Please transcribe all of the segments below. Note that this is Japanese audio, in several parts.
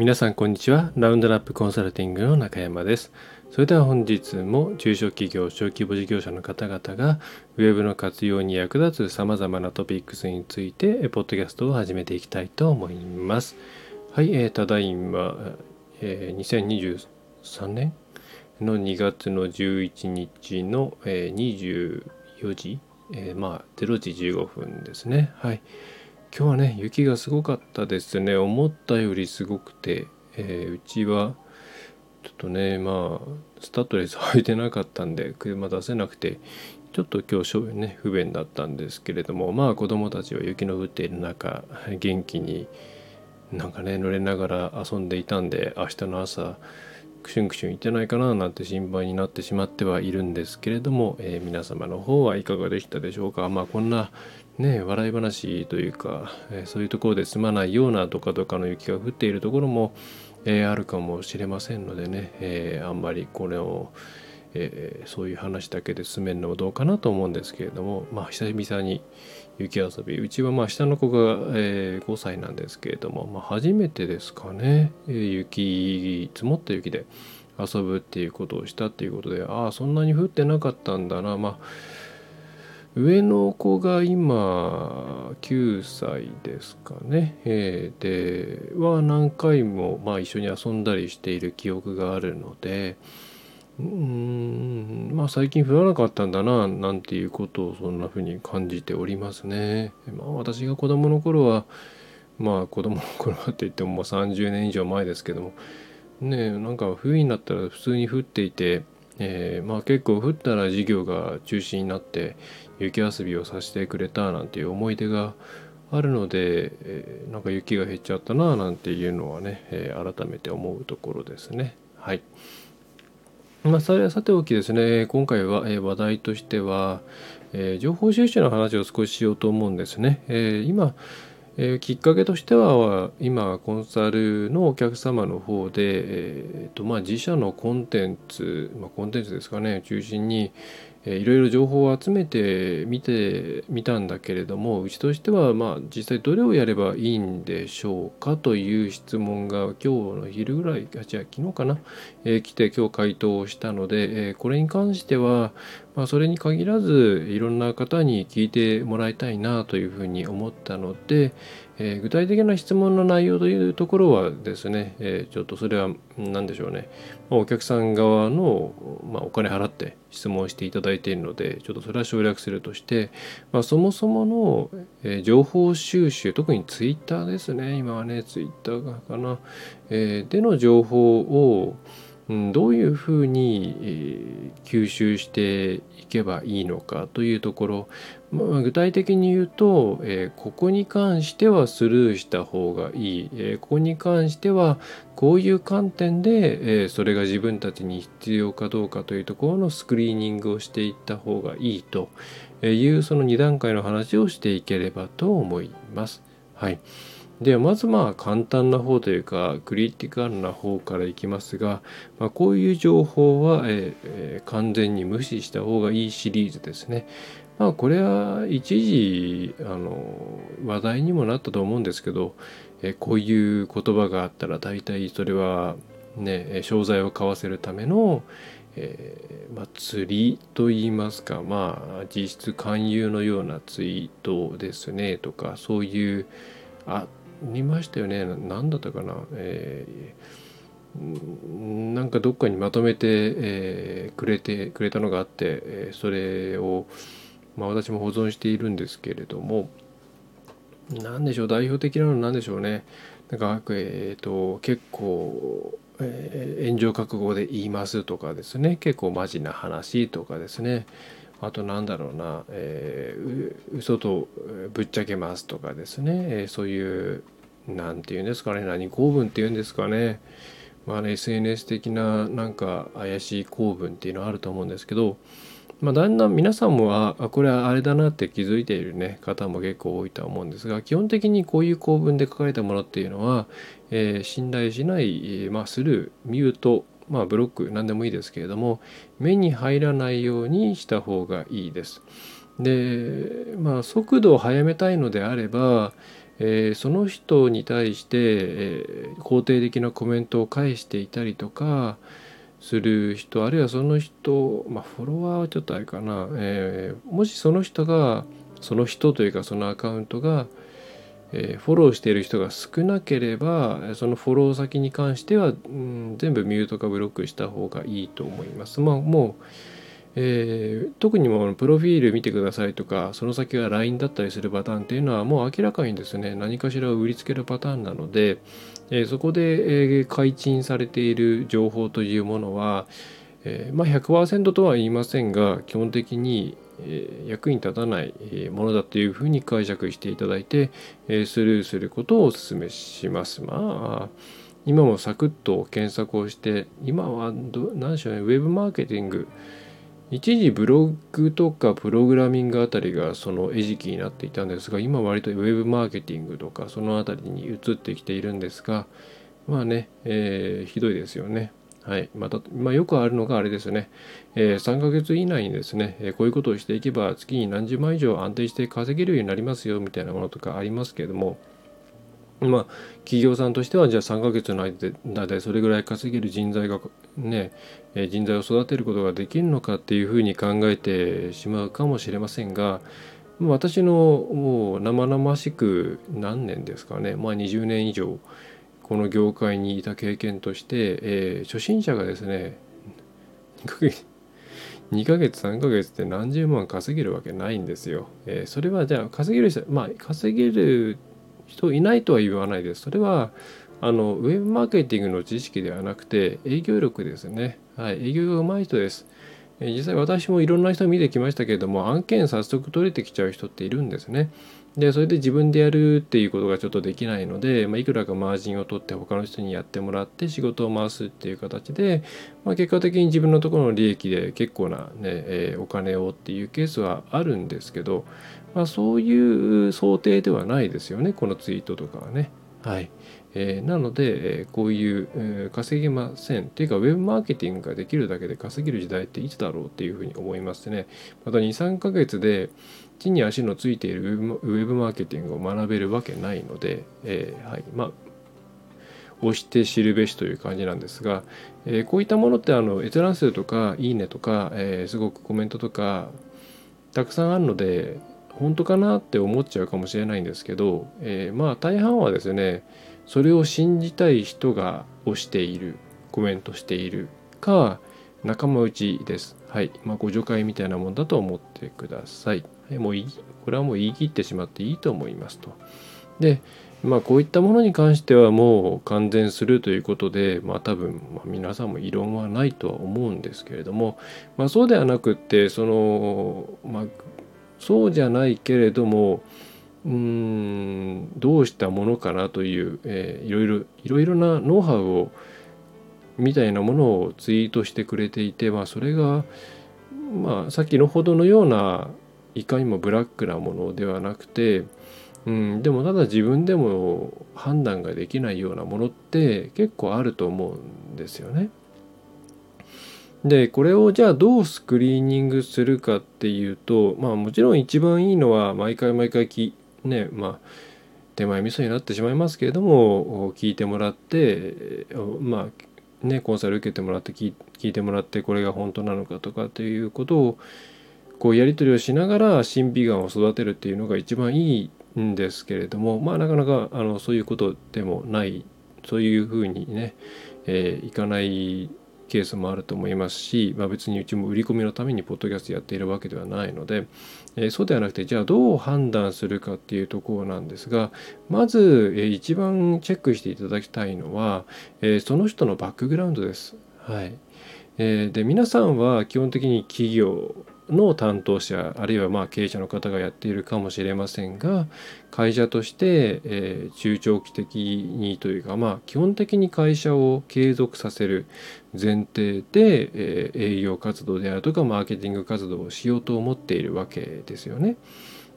皆さんこんにちは。ラウンドラップコンサルティングの中山です。それでは本日も中小企業小規模事業者の方々がウェブの活用に役立つ様々なトピックスについてポッドキャストを始めていきたいと思います。はい、えー、ただいま、えー、2023年の2月の11日の、えー、24時、えー、まあ0時15分ですね。はい。今日はね雪がすごかったですね。思ったよりすごくて、えー、うちはちょっとねまあスタッドレス履いてなかったんで車出せなくてちょっと今日ね不便だったんですけれどもまあ子供たちは雪の降っている中元気になんかね乗れながら遊んでいたんで明日の朝クシュンクシュンいってないかななんて心配になってしまってはいるんですけれども、えー、皆様の方はいかがでしたでしょうか。まあこんなね笑い話というか、え、そういうところで済まないようなどかどかの雪が降っているところも、え、あるかもしれませんのでね、えあんまりこれを、えそういう話だけで済めるのもどうかなと思うんですけれどもまあ久々に雪遊びうちはまあ下の子が、え5歳なんですけれども、まあ、初めてですかね、え雪積もった雪で遊ぶっていうことをしたっていうことでああそんなに降ってなかったんだなまあ上の子が今9歳ですかね、えー、では何回も、まあ、一緒に遊んだりしている記憶があるのでうんまあ最近降らなかったんだななんていうことをそんな風に感じておりますね。まあ私が子供の頃はまあ子供の頃はって言ってももう30年以上前ですけどもねなんか冬になったら普通に降っていて、えー、まあ結構降ったら授業が中止になって雪遊びをさせてくれたなんていう思い出があるので、えー、なんか雪が減っちゃったななんていうのはね、えー、改めて思うところですね。はい。まあ、それはさておきですね、今回は、えー、話題としては、えー、情報収集の話を少ししようと思うんですね。えー、今、えー、きっかけとしては今コンサルのお客様の方で、えーとまあ、自社のコンテンツ、まあ、コンテンツですかね中心に、いろいろ情報を集めてみてみたんだけれどもうちとしてはまあ実際どれをやればいいんでしょうかという質問が今日の昼ぐらいあ違う昨日かな、えー、来て今日回答をしたので、えー、これに関しては、まあ、それに限らずいろんな方に聞いてもらいたいなというふうに思ったので、えー、具体的な質問の内容というところはですね、えー、ちょっとそれは何でしょうね、まあ、お客さん側の、まあ、お金払って質問していただいているのでちょっとそれは省略するとして、まあ、そもそもの、えー、情報収集特にツイッターですね。今はねツイッターかな、えでの情報を、どういうふうに、吸収していけばいいのかというところ、まあ、具体的に言うと、え、ここに関してはスルーした方がいい、え、ここに関してはこういう観点で、えそれが自分たちに必要かどうかというところのスクリーニングをしていった方がいいというその2段階の話をしていければと思います。はい。でまずまあ簡単な方というかクリティカルな方からいきますが、まあ、こういう情報は、えー、完全に無視した方がいいシリーズですね。まあこれは一時あの話題にもなったと思うんですけど、えー、こういう言葉があったら大体それはね商材を買わせるための、えーまあ、釣りと言いますかまあ実質勧誘のようなツイートですねとかそういうあ見ましたよね。何だったかな、えー、なんかどっかにまとめて、えー、くれてくれたのがあって、え、それを、まあ、私も保存しているんですけれども何でしょう。代表的なのは何でしょうね。なんか、えーと、結構、えー、炎上覚悟で言いますとかですね。結構マジな話とかですね。あとなんだろうな、えー、嘘とぶっちゃけますとかですね、えー、そういう何て言うんですかね。何公文っていうんですかね。まあね SNS 的ななんか怪しい公文っていうのはあると思うんですけどまあだんだん皆さんもあこれはあれだなって気づいているね。方も結構多いとは思うんですが基本的にこういう公文で書かれたものっていうのは、えー、信頼しない、まあ、スルーミュートまあ、ブロック何でもいいですけれども目に入らないようにした方がいいです。でまあ速度を速めたいのであればえー、その人に対して、えー、肯定的なコメントを返していたりとかする人あるいはその人、まあ、フォロワーはちょっとあれかな、えー、もしその人がその人というかそのアカウントが、えー、フォローしている人が少なければそのフォロー先に関しては、うん、全部ミュートかブロックした方がいいと思います。まあ、もうえー、特にもプロフィール見てくださいとかその先が LINE だったりするパターンっていうのはもう明らかにですね何かしらを売りつけるパターンなので、えー、そこで、えー、開陳されている情報というものは、えー、まあ、100%とは言いませんが基本的に、役に立たないものだというふうに解釈していただいて、スルーすることをお勧めします。まあ今もサクッと検索をして今は何でしょうねウェブマーケティング一時ブログとかプログラミングあたりがその餌食になっていたんですが今割とウェブマーケティングとかそのあたりに移ってきているんですがまあね、えー、ひどいですよね。はい、また、まあ、よくあるのがあれですね、えー、3ヶ月以内にですね、えー、こういうことをしていけば月に何十万以上安定して稼げるようになりますよみたいなものとかありますけれども、まあ、企業さんとしてはじゃあ3ヶ月の間でそれぐらい稼げる人材がねえ人材を育てることができるのかっていうふうに考えてしまうかもしれませんが私のもう生々しく何年ですかね。まあ20年以上この業界にいた経験として、えー、初心者がですね2ヶ月3ヶ月って何十万稼げるわけないんですよ。えー、それはじゃあ稼げる人まあ稼げる人いないとは言わないです。それはあのウェブマーケティングの知識ではなくて営業力ですね。はい、営業が上手い人です。実際私もいろんな人見てきましたけれども案件早速取れてきちゃう人っているんですね。でそれで自分でやるっていうことがちょっとできないので、まあ、いくらかマージンを取って他の人にやってもらって仕事を回すっていう形で、まあ、結果的に自分のところの利益で結構なね、えー、お金をっていうケースはあるんですけど、まあ、そういう想定ではないですよねこのツイートとかはね。はいえー、なので、えー、こういう、えー、稼げませんっていうかウェブマーケティングができるだけで稼げる時代っていつだろうっていうふうに思いますねまた23ヶ月で地に足のついているウェブマーケティングを学べるわけないので、えー、はいまあ押して知るべしという感じなんですが、えー、こういったものってあの閲覧数とかいいねとか、えー、すごくコメントとかたくさんあるので本当かなって思っちゃうかもしれないんですけど、えー、まあ大半はですねそれを信じたい人が押しているコメントしているか仲間内です。はい。まあ、ご助会みたいなもんだと思ってください。もうこれはもう言い切ってしまっていいと思いますと。で、まあ、こういったものに関してはもう完全するということで、まあ、多分、皆さんも異論はないとは思うんですけれども、まあ、そうではなくってその、まあ、そうじゃないけれどもうんどうしたものかなという、えー、いろいろいろいろなノウハウをみたいなものをツイートしてくれていて、まあ、それが、まあ、さっきのほどのようないかにもブラックなものではなくて、うん、でもただ自分でも判断ができないようなものって結構あると思うんですよね。でこれをじゃあどうスクリーニングするかっていうとまあもちろん一番いいのは毎回毎回きねまあ手前味噌になってしまいますけれども聞いてもらってまあねコンサル受けてもらって聞いてもらってこれが本当なのかとかっていうことをこうやり取りをしながら審美眼を育てるっていうのが一番いいんですけれどもまあなかなかあのそういうことでもないそういうふうにね、えー、いかないケースもあると思いますし、まあ、別にうちも売り込みのためにポッドキャストやっているわけではないので、えー、そうではなくてじゃあどう判断するかっていうところなんですがまず、えー、一番チェックしていただきたいのは、えー、その人のバックグラウンドです。はいえー、で皆さんは基本的に企業の担当者あるいはまあ経営者の方がやっているかもしれませんが会社として、えー、中長期的にというかまあ基本的に会社を継続させる前提で、えー、営業活動であるとかマーケティング活動をしようと思っているわけですよね。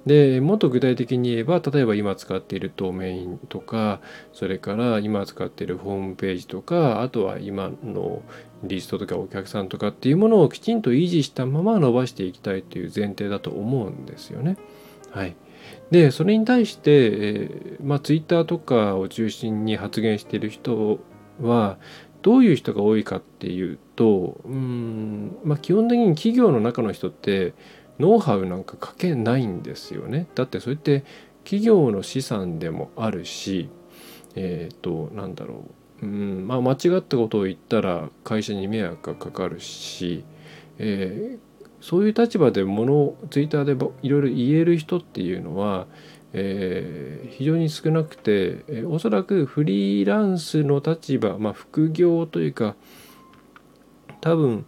でもっと具体的に言えば例えば今使っているドメインとかそれから今使っているホームページとかあとは今のリストとかお客さんとかっていうものをきちんと維持したまま伸ばしていきたいという前提だと思うんですよね。はい。でそれに対して、えー、まあ、ツイッターとかを中心に発言している人はどういう人が多いかっていうとうん、まあ、基本的に企業の中の人ってノウハウなんか書けないんですよね。だってそれって企業の資産でもあるしえっ、ー、となんだろううんまあ間違ったことを言ったら会社に迷惑がかかるし、えー、そういう立場でものをツイッターでいろいろ言える人っていうのは、えー、非常に少なくて、えー、おそらくフリーランスの立場、まあ、副業というか多分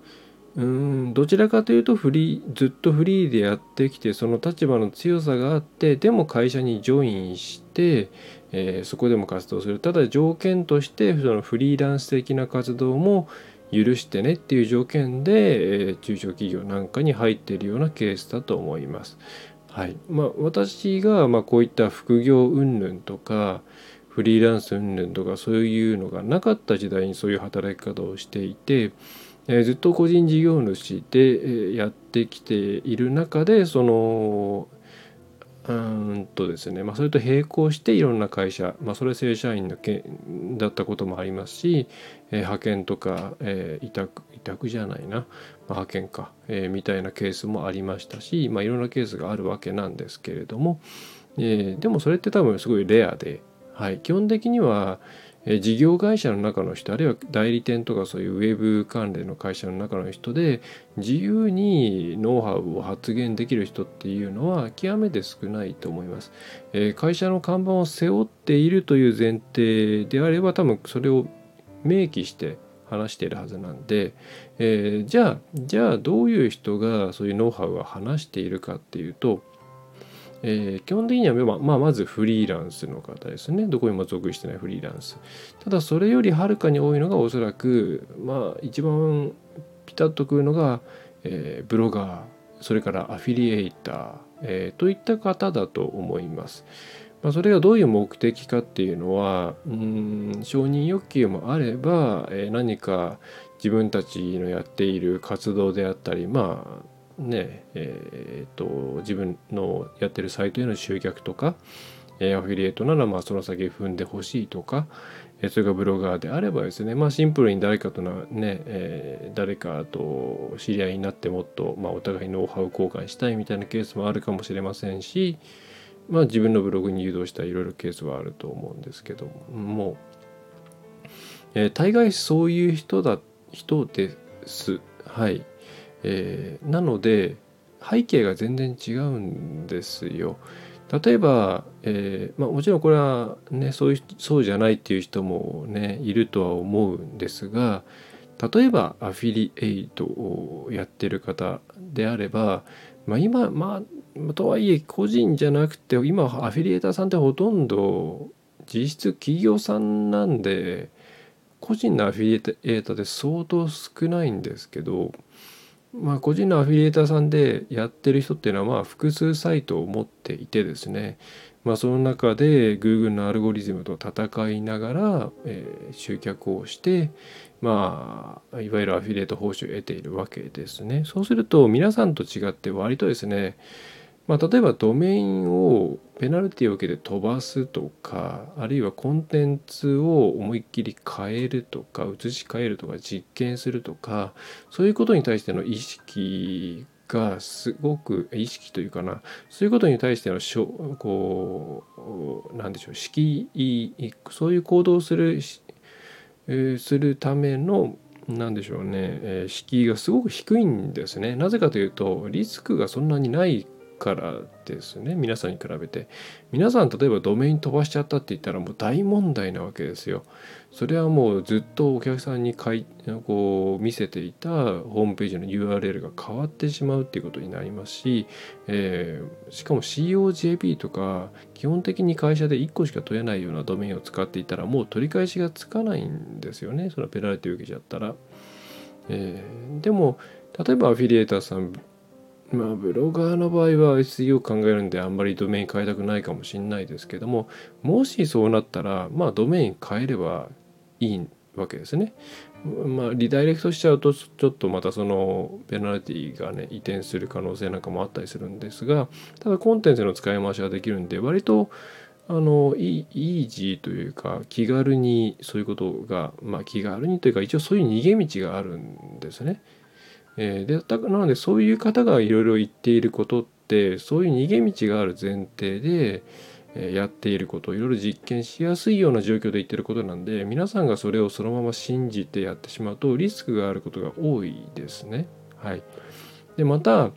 うんどちらかというとフリーずっとフリーでやってきてその立場の強さがあってでも会社にジョインして、えー、そこでも活動するただ条件としてそのフリーランス的な活動も許してねっていう条件で、えー、中小企業なんかに入っているようなケースだと思います。はいまあ、私がまこういった副業云々とかフリーランス云々とかそういうのがなかった時代にそういう働き方をしていて、えー、ずっと個人事業主で、やってきている中でそのうんとですね、まあ、それと並行していろんな会社、まあ、それ正社員のけだったこともありますし、えー、派遣とか、えー、委託委託じゃないな、まあ、派遣か、えー、みたいなケースもありましたし、まあ、いろんなケースがあるわけなんですけれども、えー、でもそれって多分すごいレアで、はい、基本的には、事業会社の中の人あるいは代理店とかそういうウェブ関連の会社の中の人で自由にノウハウを発言できる人っていうのは極めて少ないと思います。え会社の看板を背負っているという前提であれば多分それを明記して話しているはずなんで、えー、じゃあじゃあどういう人がそういうノウハウを話しているかっていうとえー、基本的には、まあ、ま、ずフリーランスの方ですね。どこにも属してないフリーランス。ただそれよりはるかに多いのがおそらく、まあ一番ピタッとくるのが、えー、ブロガー、それからアフィリエイター、えー、といった方だと思います。まあ、それがどういう目的かっていうのは、うん、承認欲求もあれば、え、何か自分たちのやっている活動であったり、まあねえーと、自分のやってるサイトへの集客とか、え、アフィリエイトならまあその先踏んでほしいとか、え、それがブロガーであればですね、まあ、シンプルに誰かとなね、えー、誰かと知り合いになってもっと、まあ、お互いノウハウ交換したいみたいなケースもあるかもしれませんし、まあ、自分のブログに誘導したいろいろケースはあると思うんですけども、えー、大概そういう人だ人です。はい。えー、なので背景が全然違うんですよ。例えば、えーまあ、もちろんこれはねそういうそうじゃないっていう人もねいるとは思うんですが例えばアフィリエイトをやってる方であれば、まあ、今まあとはいえ個人じゃなくて今アフィリエーターさんってほとんど実質企業さんなんで個人のアフィリエーターで相当少ないんですけどまあ、個人のアフィリエーターさんでやってる人っていうのはまあ複数サイトを持っていてですね、まあ、その中で Google のアルゴリズムと戦いながら、えー、集客をして、まあ、いわゆるアフィリエイト報酬を得ているわけですね。そうすると皆さんと違って割とですねまあ、例えばドメインをペナルティを受けて飛ばすとかあるいはコンテンツを思いっきり変えるとか移し替えるとか実験するとかそういうことに対しての意識がすごく意識というかなそういうことに対してのしょこうなんでしょう敷居そういう行動をするするためのなんでしょうね、えー、敷居がすごく低いんですね。なぜかというとリスクがそんなにないからですね皆さんに比べて。皆さん例えばドメイン飛ばしちゃったって言ったらもう大問題なわけですよ。それはもうずっとお客さんにかいこう見せていたホームページの URL が変わってしまうっていうことになりますし、えー、しかも COJP とか基本的に会社で1個しか取れないようなドメインを使っていたらもう取り返しがつかないんですよね。そのペナルティ受けちゃったら、えー、でも例えばアフィリエーターさんまあブロガーの場合は SEO を考えるんであんまりドメイン変えたくないかもしれないですけどももしそうなったらまあドメイン変えればいいわけですね。まあ、リダイレクトしちゃうとちょっとまたそのペナルティがね移転する可能性なんかもあったりするんですがただコンテンツの使い回しができるんで割とあのイージーというか気軽にそういうことがまあ気軽にというか一応そういう逃げ道があるんですね。えー、でだなのでそういう方がいろいろ言っていることってそういう逃げ道がある前提でえやっていることいろいろ実験しやすいような状況で言ってることなんで皆さんがそれをそのまま信じてやってしまうとリスクがあることが多いですね。はい、でまた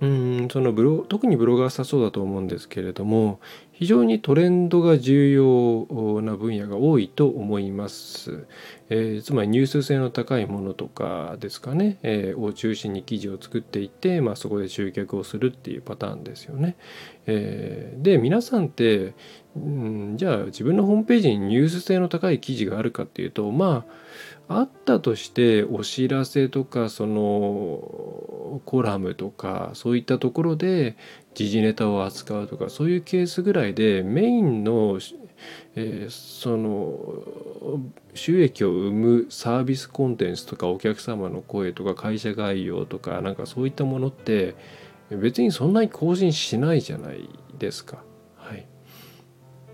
うんそのブロ特にブロガーさそうだと思うんですけれども非常にトレンドが重要な分野が多いと思います。えー、つまりニュース性の高いものとかですかね、えー、を中心に記事を作っていって、まあ、そこで集客をするっていうパターンですよね。えー、で皆さんって、うん、じゃあ自分のホームページにニュース性の高い記事があるかっていうとまああったとしてお知らせとかそのコラムとかそういったところで時事ネタを扱うとかそういうケースぐらいでメインの、えー、その収益を生むサービスコンテンツとかお客様の声とか会社概要とかなんかそういったものって別にそんなに更新しないじゃないですか。はい。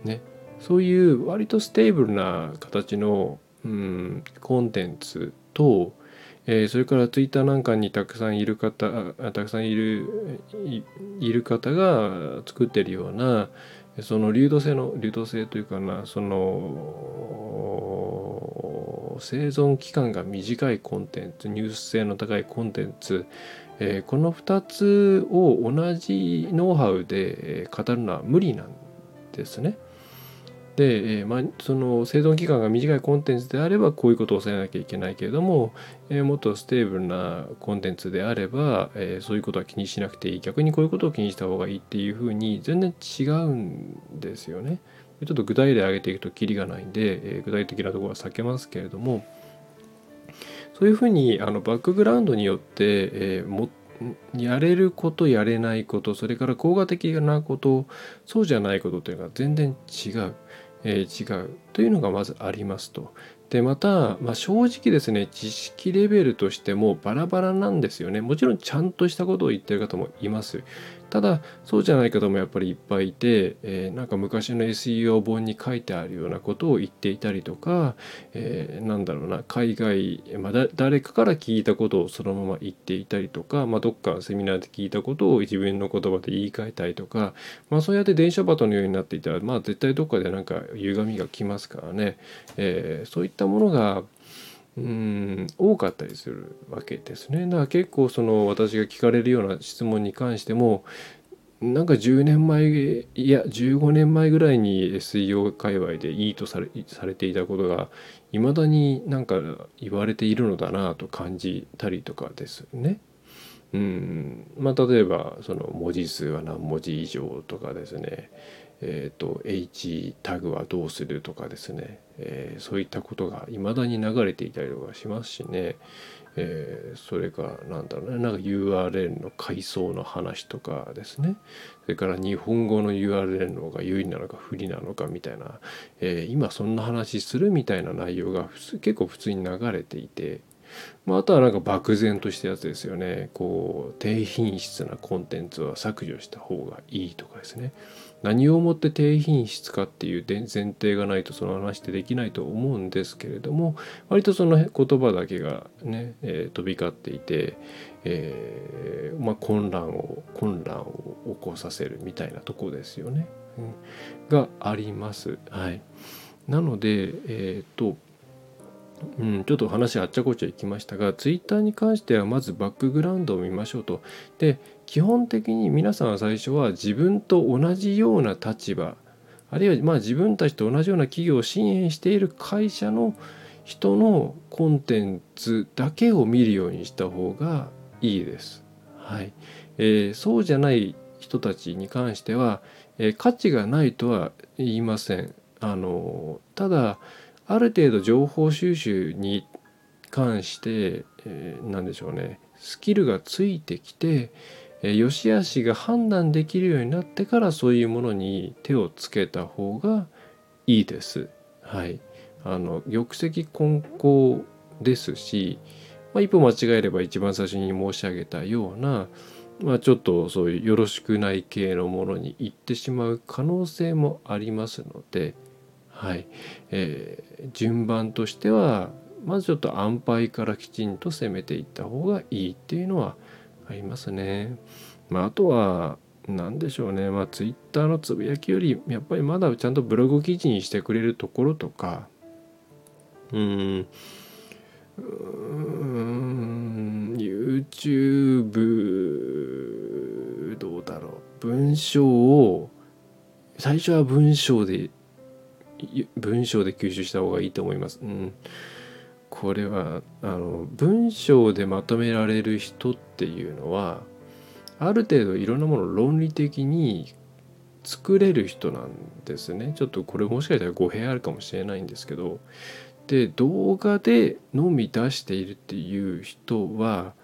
ね。そういう割と stable な形のうんコンテンツと、えー、それからツイッターなんかにたくさんいる方たくさんいるいる方が作ってるようなその流動性の流動性というかなその生存期間が短いコンテンツニュース性の高いコンテンツ、えー、この2つを同じノウハウで語るのは無理なんですね。で、えー、まあ、その生存期間が短いコンテンツであればこういうことを押さえなきゃいけないけれども、えー、もっと stable なコンテンツであれば、えー、そういうことは気にしなくていい逆にこういうことを気にした方がいいっていうふうに全然違うんですよね。ちょっと具体例挙げていくとキリがないんで、え具体的なところは避けますけれどもそういうふうにあのバックグラウンドによって、えもやれることやれないことそれから効果的なことそうじゃないことというのが全然違う。えー、違うというのがまずありますと。でまた、まあ、正直ですね知識レベルとしてもバラバラなんですよねもちろんちゃんとしたことを言ってる方もいますただそうじゃない方もやっぱりいっぱいいて、えー、なんか昔の SEO 本に書いてあるようなことを言っていたりとか、えー、なんだろうな海外、まあ、誰かから聞いたことをそのまま言っていたりとか、まあ、どっかセミナーで聞いたことを自分の言葉で言い換えたりとか、まあ、そうやって電車バトのようになっていたら、まあ、絶対どっかでなんか歪みがきますからね、えー、そういったものがうん多かったりするわけですね。だから結構その私が聞かれるような質問に関してもなんか10年前いや15年前ぐらいに SEO 界隈でいいとされされていたことがいまだになんか言われているのだなと感じたりとかですね。うんまあ、例えばその文字数は何文字以上とかですねえーと、H タグはどうするとかですね、えー、そういったことがいまだに流れていたりとかしますしね、えー、それからなんだろうねなんか URL の階層の話とかですね。それから日本語の URL の方が有利なのか不利なのかみたいな、えー、今そんな話するみたいな内容が結構普通に流れていて。まあ、あとはなんか漠然としたやつですよね。こう低品質なコンテンツは削除した方がいいとかですね。何をもって低品質かっていう前提がないとその話ってできないと思うんですけれども割とその言葉だけがね、えー、飛び交っていて、えー、まあ、混乱を混乱を起こさせるみたいなとこですよね、うん、があります。はい、なのでえっ、ー、とうん、ちょっと話あっちゃこっちゃいきましたがツイッターに関してはまずバックグラウンドを見ましょうと。で基本的に皆さんは最初は自分と同じような立場あるいはまあ自分たちと同じような企業を支援している会社の人のコンテンツだけを見るようにした方がいいです。はいえー、そうじゃない人たちに関しては、えー、価値がないとは言いません。あのただある程度情報収集に関して、えー、何でしょうねスキルがついてきて、良し悪しが判断できるようになってからそういうものに手をつけた方がいいです。はい。あの玉石混交ですし、まあ、一歩間違えれば一番最初に申し上げたような、まあ、ちょっとそういうよろしくない系のものに行ってしまう可能性もありますので、はいえー、順番としてはまずちょっと安牌からきちんと攻めていった方がいいっていうのはありますね。まあ、あとは何でしょうね。まあツイッターのつぶやきよりやっぱりまだちゃんとブログ記事にしてくれるところとか。うん。うん。YouTube どうだろう。文章を最初は文章で文章で吸収した方がいいと思います。うん、これはあの文章でまとめられる人っていうのはある程度いろんなものを論理的に作れる人なんですね。ちょっとこれもしかしたら語弊あるかもしれないんですけどで動画でのみ出しているっていう人は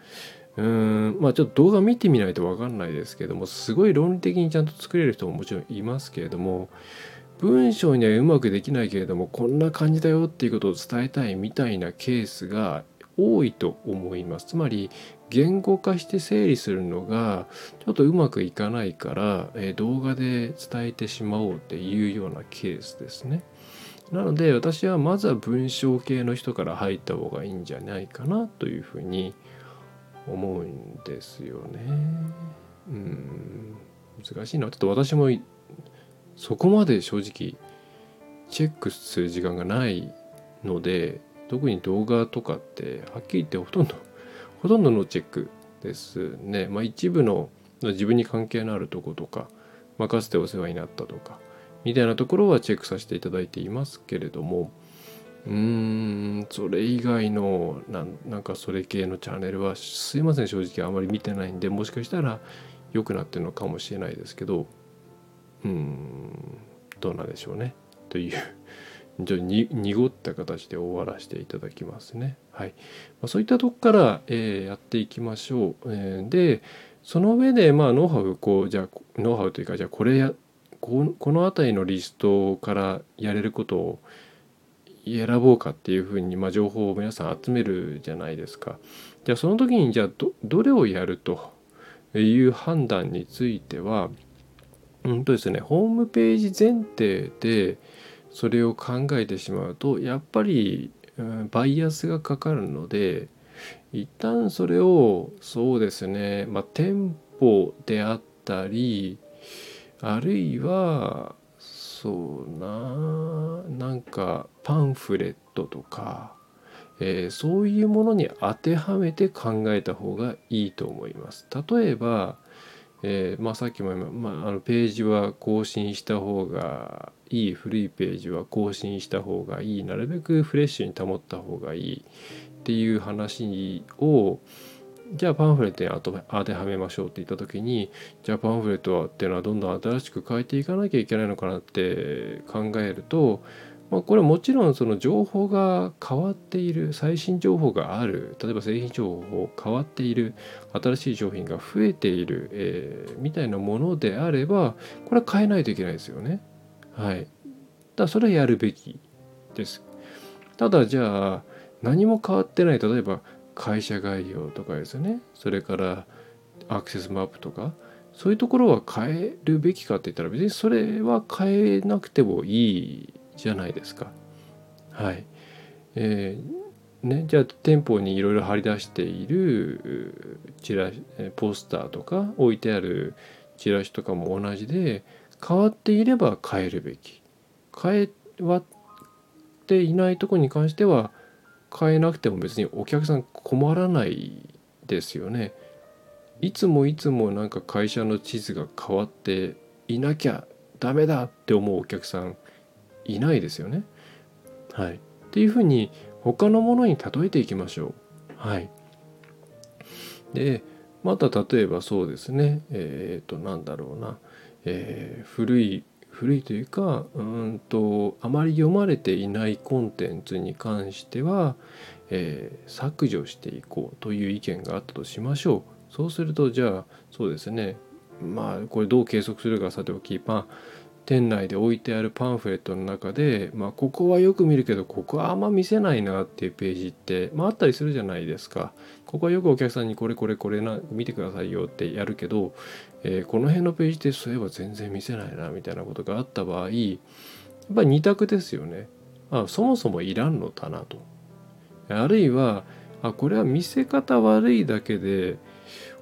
うーんまあちょっと動画見てみないと分かんないですけどもすごい論理的にちゃんと作れる人ももちろんいますけれども文章にはうまくできないけれどもこんな感じだよっていうことを伝えたいみたいなケースが多いと思いますつまり言語化して整理するのがちょっとうまくいかないから、え、動画で伝えてしまおうっていうようなケースですね。なので私はまずは文章系の人から入った方がいいんじゃないかなというふうに思うんですよね。うん難しいなちょっと私もそこまで正直チェックする時間がないので特に動画とかってはっきり言ってほとんど ほとんどのチェックですね。まあ一部の自分に関係のあるとことか、まあ、かつてお世話になったとかみたいなところはチェックさせていただいていますけれどもうーんそれ以外のなんかそれ系のチャンネルはすいません正直あまり見てないんでもしかしたら良くなってるのかもしれないですけどうんどうなんでしょうねというちょに濁った形で終わらせていただきますね。はいまあ、そういったとこから、えー、やっていきましょう。えー、でその上で、まあ、ノウハウこうじゃあノウハウというかじゃあこれやここの辺りのリストからやれることを選ぼうかっていうふうに、まあ、情報を皆さん集めるじゃないですか。じゃあその時にじゃあどどれをやるという判断についてはうんとですねホームページ前提でそれを考えてしまうとやっぱり、うん、バイアスがかかるので一旦それをそうですねまあ店舗であったりあるいはそうななんかパンフレットとか、えー、そういうものに当てはめて考えた方がいいと思います。例えば、えー、まあ、さっきも言いまあ、あのページは更新した方がいい古いページは更新した方がいいなるべくフレッシュに保った方がいいっていう話をじゃあパンフレットに当てはめましょうって言った時にじゃあパンフレットはっていうのはどんどん新しく変えていかなきゃいけないのかなって考えると、まあ、これもちろんその情報が変わっている最新情報がある例えば製品情報変わっている新しい商品が増えている、えー、みたいなものであればこれは変えないといけないですよね。はい。だそれはやるべきです。ただじゃあ何も変わってない例えば会社概要とかですよねそれからアクセスマップとかそういうところは変えるべきかって言ったら別にそれは変えなくてもいいじゃないですか。はい。えー、ね、じゃあ店舗にいろいろ貼り出しているチラポスターとか置いてあるチラシとかも同じで変わっていれば変えるべき変えわっていないとこに関しては変えなくても別にお客さん困らないですよね。いつもいつもなんか会社の地図が変わっていなきゃダメだって思うお客さんいないですよね。はい。っていうふうに他のものに例えていきましょう。はい。でまた例えばそうですねえっ、ー、となんだろうな、えー、古い古いというかうんとあまり読まれていないコンテンツに関しては、えー、削除していこうという意見があったとしましょうそうするとじゃあそうですねまあこれどう計測するかさておきまあ店内で置いてあるパンフレットの中で、まあ、ここはよく見るけどここはあんま見せないなっていうページって、まあ、あったりするじゃないですか。ここはよくお客さんにこれこれこれな見てくださいよってやるけど、えー、この辺のページってそういえば全然見せないなみたいなことがあった場合やっぱり2択ですよね。あそもそもいらんのだなと。あるいはあこれは見せ方悪いだけで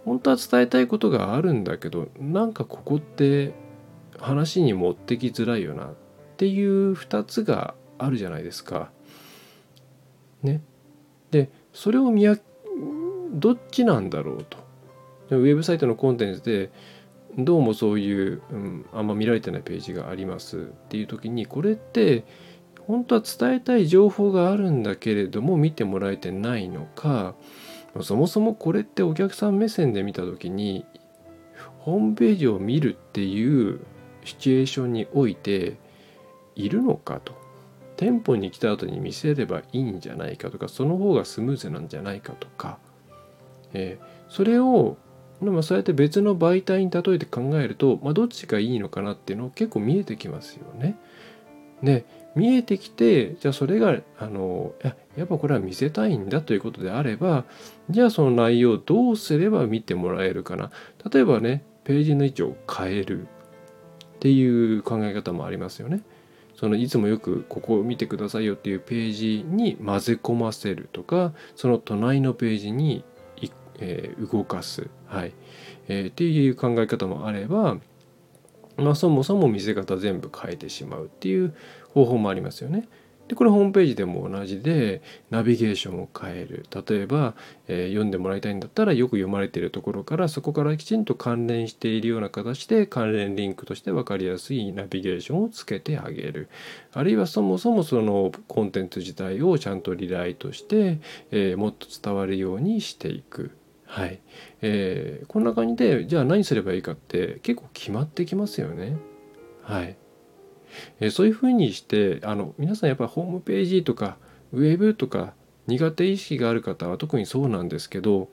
本当は伝えたいことがあるんだけどなんかここって話に持ってきづらいよなっていう2つがあるじゃないですか。ね。でそれを見やどっちなんだろうと。ウェブサイトのコンテンツでどうもそういう、うん、あんま見られてないページがありますっていう時にこれって本当は伝えたい情報があるんだけれども見てもらえてないのかそもそもこれってお客さん目線で見た時にホームページを見るっていうシチュエーションにおいているのかと。店舗に来た後に見せればいいんじゃないかとかその方がスムーズなんじゃないかとか、えー、それをまあ、そうやって別の媒体に例えて考えると、まあ、どっちがいいのかなっていうの結構見えてきますよね。で見えてきてじゃあそれがあのややっぱこれは見せたいんだということであればじゃあその内容をどうすれば見てもらえるかな。例えばねページの位置を変える。っていう考え方もありますよね。そのいつもよくここを見てくださいよっていうページに混ぜ込ませるとかその隣のページに、えー、動かす、はいえー、っていう考え方もあれば、まあ、そもそも見せ方全部変えてしまうっていう方法もありますよね。でこれホームページでも同じでナビゲーションを変える例えば、えー、読んでもらいたいんだったらよく読まれているところからそこからきちんと関連しているような形で関連リンクとして分かりやすいナビゲーションをつけてあげるあるいはそもそもそのコンテンツ自体をちゃんとリライトして、えー、もっと伝わるようにしていく。はい、えー、こんな感じでじゃあ何すればいいかって結構決まってきますよね。はい、えそういうふうにしてあの皆さんやっぱりホームページとかウェブとか苦手意識がある方は特にそうなんですけど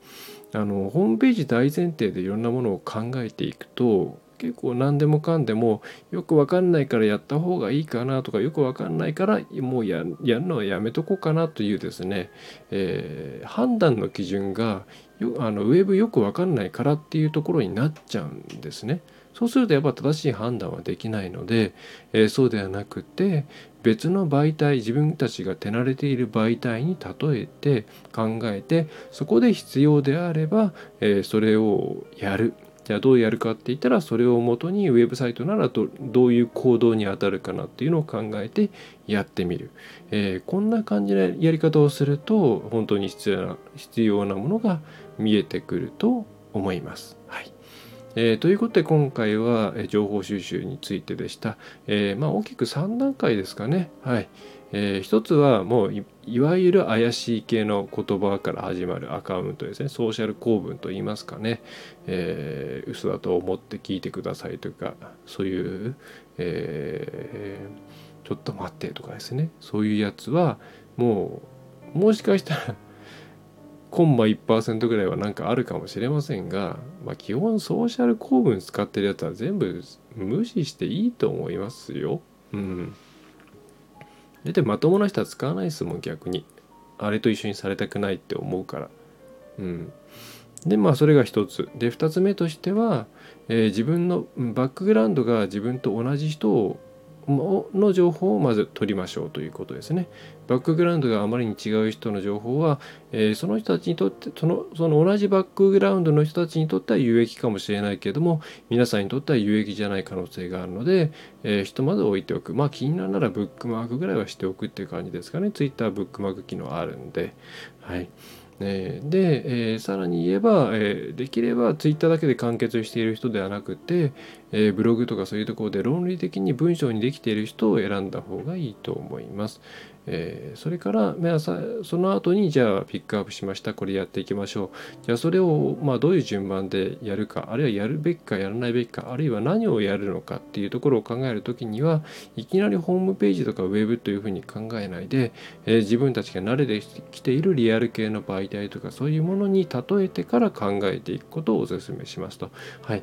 あのホームページ大前提でいろんなものを考えていくと結構何でもかんでもよく分かんないからやった方がいいかなとかよく分かんないからもうやるのはやめとこうかなというですね、えー、判断の基準がよあのウェブよく分かんないからっていうところになっちゃうんですね。そうするとやっぱ正しい判断はできないので、えー、そうではなくて別の媒体自分たちが手慣れている媒体に例えて考えてそこで必要であれば、えー、それをやるじゃあどうやるかって言ったらそれをもとにウェブサイトならどどういう行動に当たるかなっていうのを考えてやってみる、えー、こんな感じのやり方をすると本当に必要な必要なものが見えてくると思います。えー、ということで今回は情報収集についてでした。えー、まあ、大きく3段階ですかね。はいえー、一つはもういわゆる怪しい系の言葉から始まるアカウントですねソーシャル構文といいますかね、えー、嘘だと思って聞いてくださいとかそういう、えー、ちょっと待ってとかですねそういうやつはもうもしかしたらコンマ1%ぐらいはなんかあるかもしれませんが、まあ、基本ソーシャル構文使ってるやつは全部無視していいと思いますよ。うん。大体まともな人は使わないですもん逆に。あれと一緒にされたくないって思うから。うん。でまあそれが一つ。で二つ目としては、えー、自分のバックグラウンドが自分と同じ人をの情報をまず取りましょうということですね。バックグラウンドがあまりに違う人の情報は、えー、その人たちにとってそのその同じバックグラウンドの人たちにとっては有益かもしれないけれども皆さんにとっては有益じゃない可能性があるので、えー、ひとまず置いておくまあ気になるならブックマークぐらいはしておくっていう感じですかね Twitter ブックマーク機能あるんではい。えで、え、さらに言えば、え、できれば Twitter だけで完結している人ではなくて、え、ブログとかそういうところで論理的に文章にできている人を選んだ方がいいと思います。えー、それからその後にじゃあピックアップしましたこれやっていきましょうじゃあそれをまあどういう順番でやるかあるいはやるべきかやらないべきかあるいは何をやるのかっていうところを考える時にはいきなりホームページとかウェブというふうに考えないで、えー、自分たちが慣れてきているリアル系の媒体とかそういうものに例えてから考えていくことをお勧めしますと。はい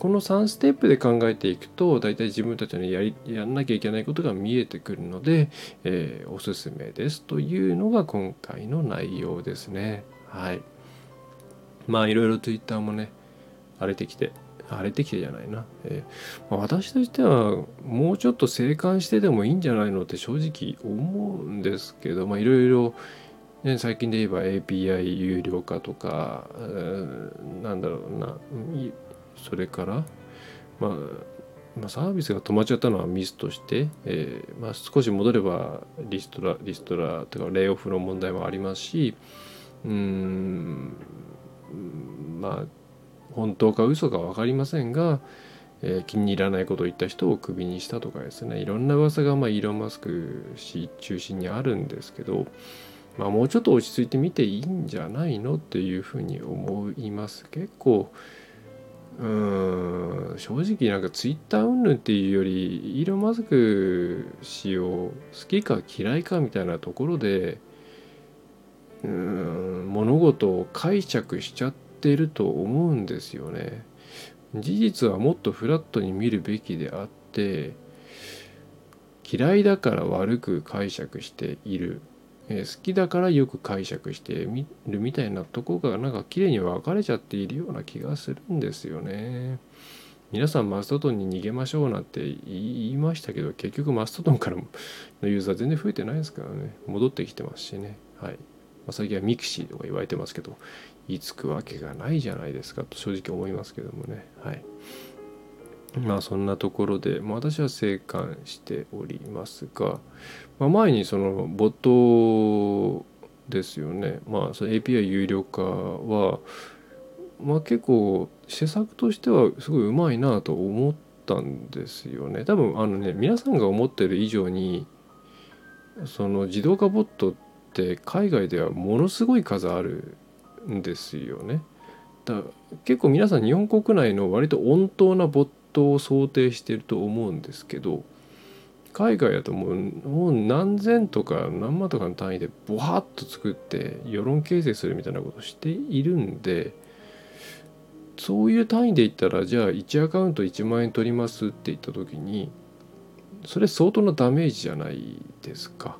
この3ステップで考えていくと大体自分たちのやりやんなきゃいけないことが見えてくるので、えー、おすすめですというのが今回の内容ですね。はい。まあいろいろ Twitter もね荒れてきて荒れてきてじゃないな、えー、まあ、私としてはもうちょっと静観してでもいいんじゃないのって正直思うんですけどまあいろいろね、最近で言えば API 有料化とか、えー、なんだろうなそれから、まあ、まあ、サービスが止まっちゃったのはミスとして、えー、まあ、少し戻ればリストラリストラとかレイオフの問題もありますしうんまあ本当か嘘か分かりませんが、えー、気に入らないことを言った人をクビにしたとかですねいろんな噂がまあイーロン・マスク氏中心にあるんですけどまあ、もうちょっと落ち着いてみていいんじゃないのっていうふうに思います。結構うん正直なんかツイッター云々っていうよりイーロン・マスク氏を好きか嫌いかみたいなところでうん物事を解釈しちゃってると思うんですよね。事実はもっとフラットに見るべきであって嫌いだから悪く解釈しているえー、好きだからよく解釈してみるみたいなとこがなんか綺麗に分かれちゃっているような気がするんですよね。皆さんマストドンに逃げましょうなんて言いましたけど結局マストドンからのユーザー全然増えてないですからね。戻ってきてますしね。はい、まあ、最近はミクシーとか言われてますけどいつくわけがないじゃないですかと正直思いますけどもね。はい。まあそんなところで、まあ、私は静観しておりますが、まあ、前にそのボットですよね、まあ、API 有料化は、まあ、結構施策としてはすごいうまいなと思ったんですよね。多分あのね皆さんが思ってる以上にその自動化ボットって海外ではものすごい数あるんですよね。だ結構皆さん日本国内の割と温当なボットを想定してると思うんですけど海外だともうもう何千とか何万とかの単位でボワッと作って世論形成するみたいなことをしているんでそういう単位で言ったらじゃあ1アカウント1万円取りますって言った時にそれ相当なダメージじゃないですか。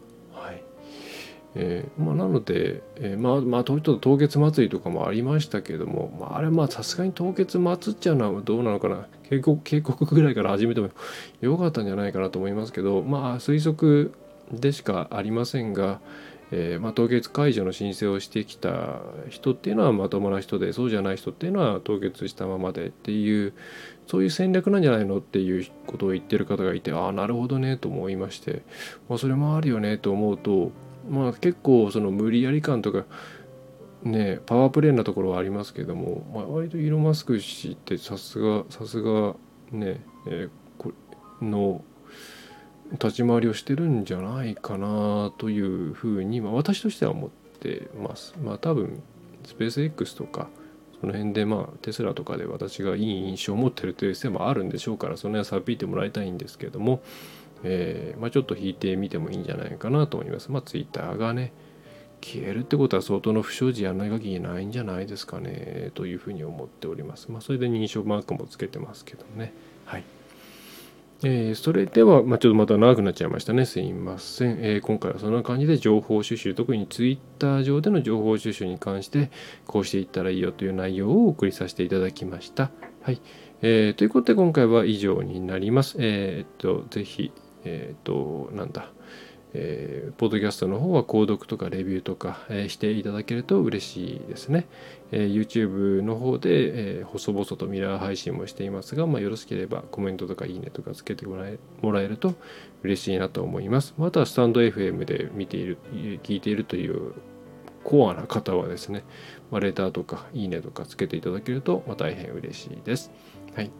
えーまあ、なので、えー、まあまあ東京都凍結祭りとかもありましたけれども、まあ、あれまあさすがに凍結祭っちゃうのはどうなのかな。警告警告ぐらいから始めてもよかったんじゃないかなと思いますけどまあ推測でしかありませんが、えーまあ、凍結解除の申請をしてきた人っていうのはまともな人でそうじゃない人っていうのは凍結したままでっていうそういう戦略なんじゃないのっていうことを言ってる方がいてああなるほどねと思いまして、まあ、それもあるよねと思うとまあ結構その無理やり感とかねパワープレイなところはありますけども、まあ、割とイーロン・マスク氏ってさすがさすがね、えー、この立ち回りをしてるんじゃないかなというふうに、まあ、私としては思ってます。まあ多分スペース X とかその辺でまあテスラとかで私がいい印象を持ってるという線もあるんでしょうからその辺はさびいてもらいたいんですけどもえー、まあ、ちょっと引いてみてもいいんじゃないかなと思います。まあ、ツイッターがね、消えるってことは相当の不祥事やらない限りないんじゃないですかね、というふうに思っております。まあ、それで認証マークもつけてますけどね。はい。えー、それでは、まあ、ちょっとまた長くなっちゃいましたね。すいません。えー、今回はそんな感じで情報収集、特にツイッター上での情報収集に関して、こうしていったらいいよという内容をお送りさせていただきました。はい。えー、ということで今回は以上になります。えー、っと、ぜひ、えっ、ー、と、なんだ、えー、ポッドキャストの方は購読とかレビューとか、えー、していただけると嬉しいですね。えー、YouTube の方で、えー、細々とミラー配信もしていますが、まあ、よろしければコメントとかいいねとかつけてもらえもらえると嬉しいなと思います。またスタンド FM で見ている、聞いているというコアな方はですね、まあ、レターとかいいねとかつけていただけると、まあ、大変嬉しいです。はい。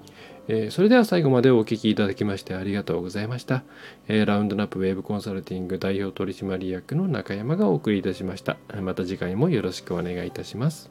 えー、それでは最後までお聴きいただきましてありがとうございました。えー、ラウンドナップウェブコンサルティング代表取締役の中山がお送りいたしました。また次回もよろしくお願いいたします。